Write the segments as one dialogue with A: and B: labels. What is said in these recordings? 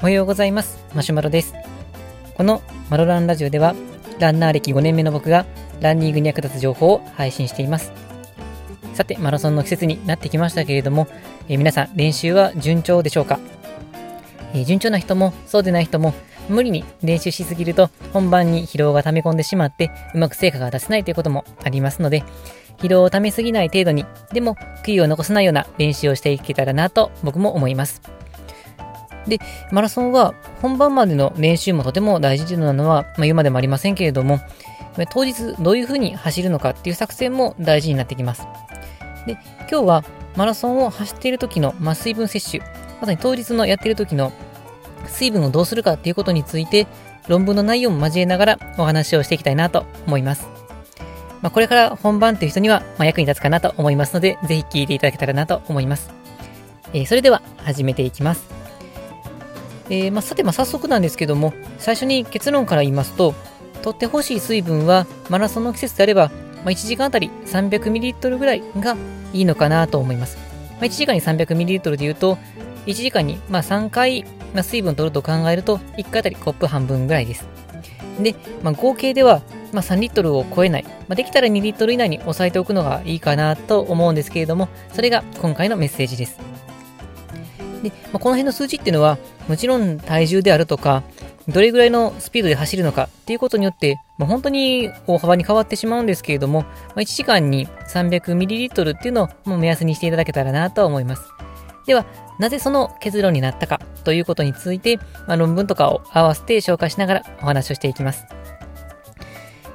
A: おはようございます。マシュマロです。このマロランラジオではランナー歴5年目の僕がランニングに役立つ情報を配信しています。さてマラソンの季節になってきましたけれども、えー、皆さん練習は順調でしょうか、えー、順調な人もそうでない人も無理に練習しすぎると本番に疲労が溜め込んでしまってうまく成果が出せないということもありますので疲労を溜めすぎない程度にでも悔いを残さないような練習をしていけたらなと僕も思いますで、マラソンは本番までの練習もとても大事なのは、まあ、言うまでもありませんけれども、当日どういうふうに走るのかっていう作戦も大事になってきます。で、今日はマラソンを走っている時の、ま、水分摂取、まさに当日のやっている時の水分をどうするかっていうことについて、論文の内容も交えながらお話をしていきたいなと思います。まあ、これから本番という人には、ま役に立つかなと思いますので、ぜひ聞いていただけたらなと思います。えー、それでは始めていきます。えー、まあ、さて、まあ、早速なんですけども、最初に結論から言いますと、取ってほしい水分は、マラソンの季節であれば、まあ、1時間あたり 300ml ぐらいがいいのかなと思います。まあ、1時間に 300ml で言うと、1時間にまあ3回、ま、水分を取ると考えると、1回あたりコップ半分ぐらいです。で、まあ、合計では、まあ、3リットルを超えない、まあ、できたら2リットル以内に抑えておくのがいいかなと思うんですけれども、それが今回のメッセージです。で、まあ、この辺の数字っていうのは、もちろん体重であるとか、どれぐらいのスピードで走るのかっていうことによって、まあ、本当に大幅に変わってしまうんですけれども、まあ、1時間に 300ml っていうのをもう目安にしていただけたらなと思います。では、なぜその結論になったかということについて、まあ、論文とかを合わせて紹介しながらお話をしていきます。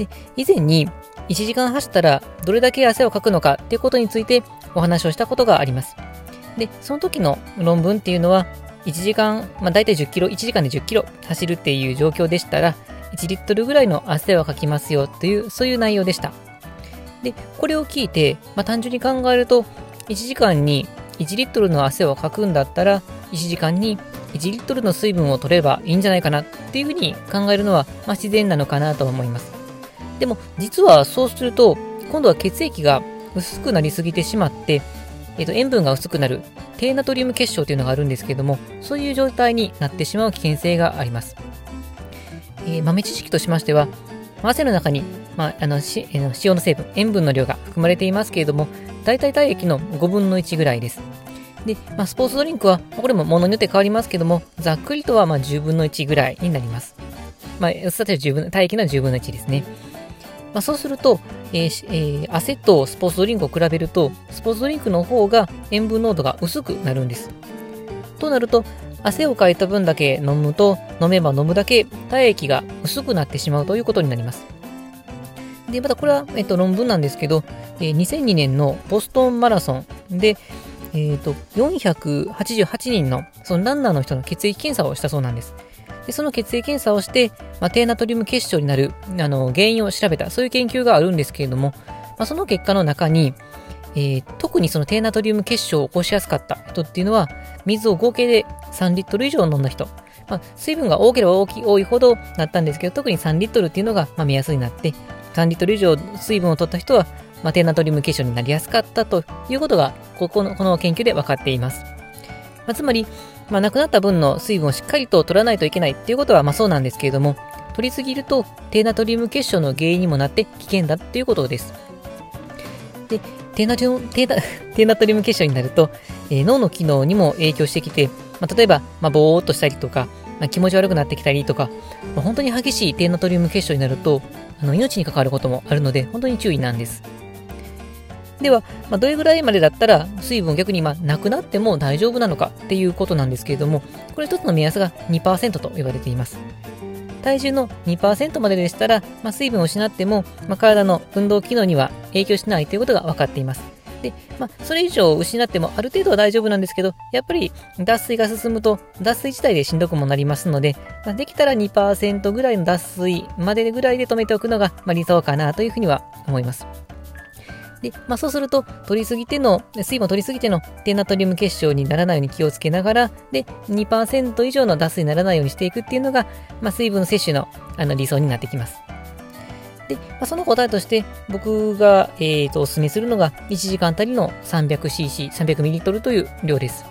A: で以前に1時間走ったらどれだけ汗をかくのかっていうことについてお話をしたことがあります。で、その時の論文っていうのは、1時間、まあ大体10キロ、1時間で10キロ走るっていう状況でしたら、1リットルぐらいの汗をかきますよという、そういう内容でした。で、これを聞いて、まあ単純に考えると、1時間に1リットルの汗をかくんだったら、1時間に1リットルの水分を取ればいいんじゃないかなっていうふうに考えるのは、まあ、自然なのかなと思います。でも、実はそうすると、今度は血液が薄くなりすぎてしまって、えっ、と、塩分が薄くなる低ナトリウム結晶というのがあるんですけども、そういう状態になってしまう危険性があります。えー、豆知識としましては、汗の中に、まあ、あのし塩の成分、塩分の量が含まれていますけれども、大体体液の5分の1ぐらいです。で、まあ、スポーツドリンクは、これも物によって変わりますけども、ざっくりとはま10分の1ぐらいになります。まあ、薄さとしては体液の10分の1ですね。まあ、そうすると、えーえー、汗とスポーツドリンクを比べると、スポーツドリンクの方が塩分濃度が薄くなるんです。となると、汗をかいた分だけ飲むと、飲めば飲むだけ体液が薄くなってしまうということになります。で、またこれは、えっと、論文なんですけど、えー、2002年のボストンマラソンで、えっ、ー、と、488人のそのランナーの人の血液検査をしたそうなんです。でその血液検査をして、まあ、低ナトリウム結晶になるあの原因を調べた、そういう研究があるんですけれども、まあ、その結果の中に、えー、特にその低ナトリウム結晶を起こしやすかった人っていうのは、水を合計で3リットル以上飲んだ人。まあ、水分が多ければ大き多いほどなったんですけど、特に3リットルっていうのが、まあ、目安になって、3リットル以上水分を取った人は、まあ、低ナトリウム結晶になりやすかったということが、ここのこの研究で分かっています。まあ、つまり、まあ、なくなった分の水分をしっかりと取らないといけないっていうことはまあそうなんですけれども、取りすぎると低ナトリウム結晶の原因にもなって危険だっていうことです。で、低ナトリウム低 ナトリウム結晶になると、えー、脳の機能にも影響してきて、まあ、例えば、まあ、ぼーっとしたりとか、まあ、気持ち悪くなってきたりとか、まあ、本当に激しい低ナトリウム結晶になると、あの命に関わることもあるので、本当に注意なんです。では、まあ、どれぐらいまでだったら水分逆にまなくなっても大丈夫なのかっていうことなんですけれども、これ一つの目安が2%と言われています。体重の2%まででしたら、まあ、水分を失っても、まあ、体の運動機能には影響しないということが分かっています。で、まあ、それ以上失ってもある程度は大丈夫なんですけど、やっぱり脱水が進むと脱水自体でしんどくもなりますので、まあ、できたら2%ぐらいの脱水までぐらいで止めておくのが、ま理想かなというふうには思います。で、まあ、そうすると、取りすぎての、水分を取りすぎての低ナトリウム結晶にならないように気をつけながら、で、2%以上の脱水にならないようにしていくっていうのが、まあ、水分摂取のあの理想になってきます。で、まあ、その答えとして僕が、えーと、お勧めするのが1時間あたりの 300cc、300ml という量です。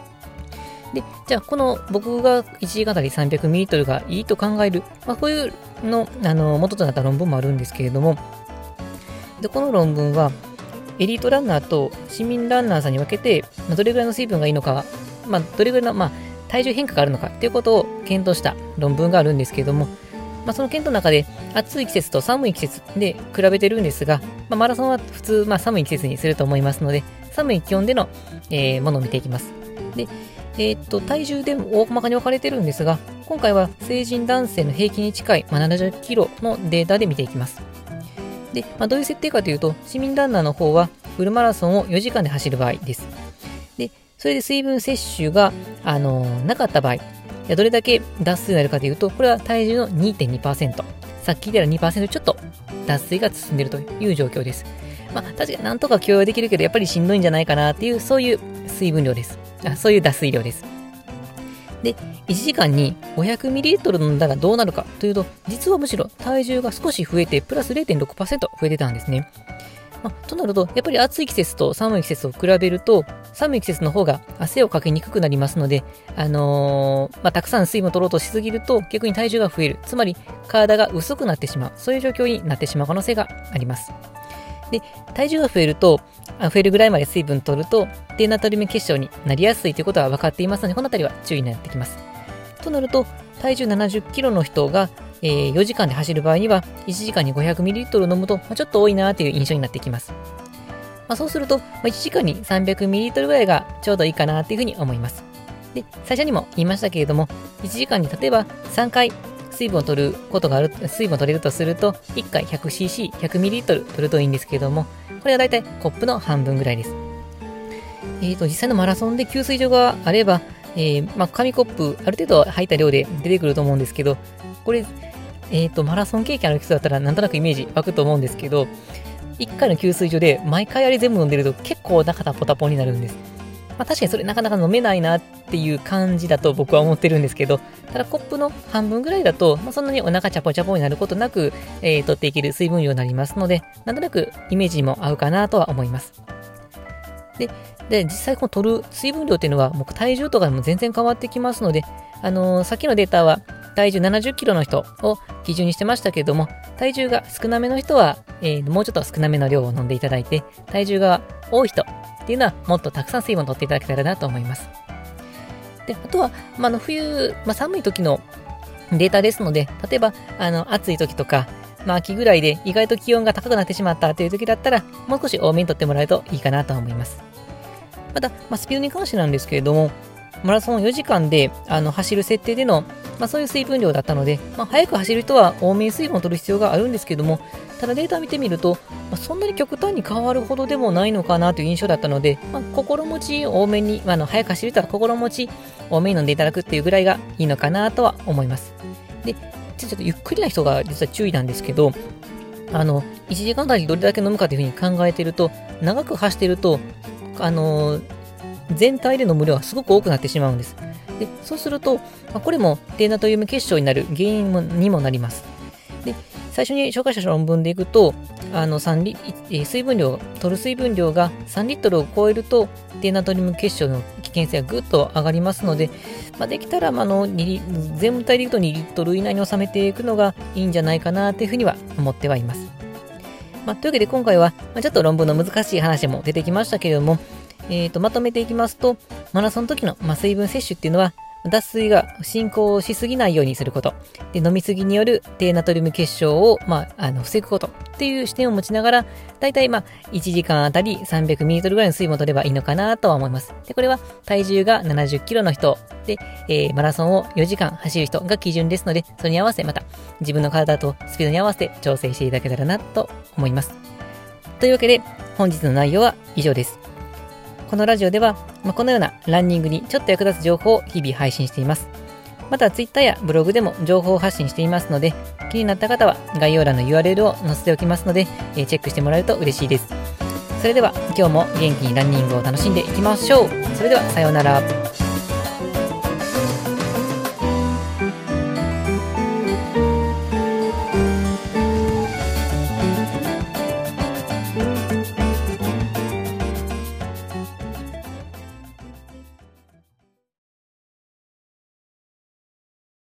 A: で、じゃあこの僕が1時間あたり 300ml がいいと考える、まあ、こういうのあの元となった論文もあるんですけれども、でこの論文はエリートランナーと市民ランナーさんに分けて、まあ、どれぐらいの水分がいいのか、まあ、どれぐらいの、まあ、体重変化があるのかっていうことを検討した論文があるんですけれども、まあ、その検討の中で暑い季節と寒い季節で比べてるんですが、まあ、マラソンは普通、まあ、寒い季節にすると思いますので、寒い気温での、えー、ものを見ていきます。で、えー、っと、体重でも大まかに分かれてるんですが、今回は成人男性の平均に近い、まあ、70キロのデータで見ていきます。で、まあ、どういう設定かというと、市民ランナーの方はフルマラソンを4時間で走る場合です。で、それで水分摂取が、あのー、なかった場合、どれだけ脱水になるかというと、これは体重の2.2%。さっき言ったら2%ちょっと脱水が進んでいるという状況です。まあ、確かになんとか許容できるけど、やっぱりしんどいんじゃないかなっていう、そういう水分量です。あそういう脱水量です。で、1時間に 500ml 飲んだらどうなるかというと、実はむしろ体重が少し増えて、プラス0.6%増えてたんですね。ま、となると、やっぱり暑い季節と寒い季節を比べると、寒い季節の方が汗をかけにくくなりますので、あのー、まあ、たくさん水分を取ろうとしすぎると逆に体重が増える。つまり体が薄くなってしまう。そういう状況になってしまう可能性があります。で、体重が増えると、増えるぐらいまで水分取ると、低ナトリウム結晶になりやすいということは分かっていますので、このあたりは注意になってきます。となると、体重70キロの人がえー、4時間で走る場合には、1時間に 500ml 飲むと、まあ、ちょっと多いなという印象になってきます。まあ、そうすると、まあ、1時間に 300ml ぐらいがちょうどいいかなというふうに思います。で、最初にも言いましたけれども、1時間に例えば3回水分を取ることがある、水分を取れるとすると、1回 100cc、100ml 取るといいんですけれども、これはだいたいコップの半分ぐらいです。えっ、ー、と、実際のマラソンで給水所があれば、えー、まあ、紙コップ、ある程度入った量で出てくると思うんですけど、これ、えっ、ー、と、マラソン経験ある人だったらなんとなくイメージ湧くと思うんですけど、1回の給水所で毎回あれ全部飲んでると結構中タポタポになるんです。まあ確かにそれなかなか飲めないなっていう感じだと僕は思ってるんですけど、ただコップの半分ぐらいだと、まあ、そんなにお腹チャポチャポになることなく、えー、取っていける水分量になりますので、なんとなくイメージも合うかなとは思います。で、で実際この取る水分量っていうのは、もう体重とかでも全然変わってきますので、あのー、さっきのデータは体重70キロの人を基準にしてましたけれども、体重が少なめの人は、えー、もうちょっと少なめの量を飲んでいただいて、体重が多い人っていうのはもっとたくさん水分を取っていただけたらなと思います。で、あとは、まあ、の冬、まあ、寒い時のデータですので、例えば、あの、暑い時とか、まあ、秋ぐらいで意外と気温が高くなってしまったという時だったら、もう少し多めに取ってもらえるといいかなと思います。また、まあ、スピードに関してなんですけれども、マラソン4時間であの走る設定での、まあ、そういう水分量だったので、まあ、早く走る人は多めに水分を取る必要があるんですけども、ただデータを見てみると、まあ、そんなに極端に変わるほどでもないのかなという印象だったので、まあ、心持ち多めに、まあ、の早く走る人は心持ち多めに飲んでいただくっていうぐらいがいいのかなとは思います。で、ちょっとゆっくりな人が実は注意なんですけど、あの、1時間あたりどれだけ飲むかというふうに考えていると、長く走ってると、あの全体での無量がすごく多くなってしまうんです。でそうすると、まあ、これも低ナトリウム結晶になる原因にもなります。で最初に紹介した論文でいくと、あの3リえ水分量、取る水分量が3リットルを超えると、低ナトリウム結晶の危険性がぐっと上がりますので、まあ、できたら、まあの全体でいくと2リットル以内に収めていくのがいいんじゃないかなというふうには思ってはいます。まあ、というわけで今回は、まあ、ちょっと論文の難しい話も出てきましたけれども、えーと、まとめていきますと、マラソンの時の、まあ、水分摂取っていうのは、脱水が進行しすぎないようにすること。で、飲みすぎによる低ナトリウム結晶を、まあ、あの、防ぐことっていう視点を持ちながら、だいたいまあ、1時間あたり 300ml ぐらいの水分を取ればいいのかなとは思います。で、これは体重が70キロの人で、えー、マラソンを4時間走る人が基準ですので、それに合わせまた自分の体とスピードに合わせて調整していただけたらなと思います。というわけで、本日の内容は以上です。このラジオでは、まあ、このようなランニングにちょっと役立つ情報を日々配信しています。また Twitter やブログでも情報を発信していますので、気になった方は概要欄の URL を載せておきますので、えチェックしてもらえると嬉しいです。それでは今日も元気にランニングを楽しんでいきましょう。それではさようなら。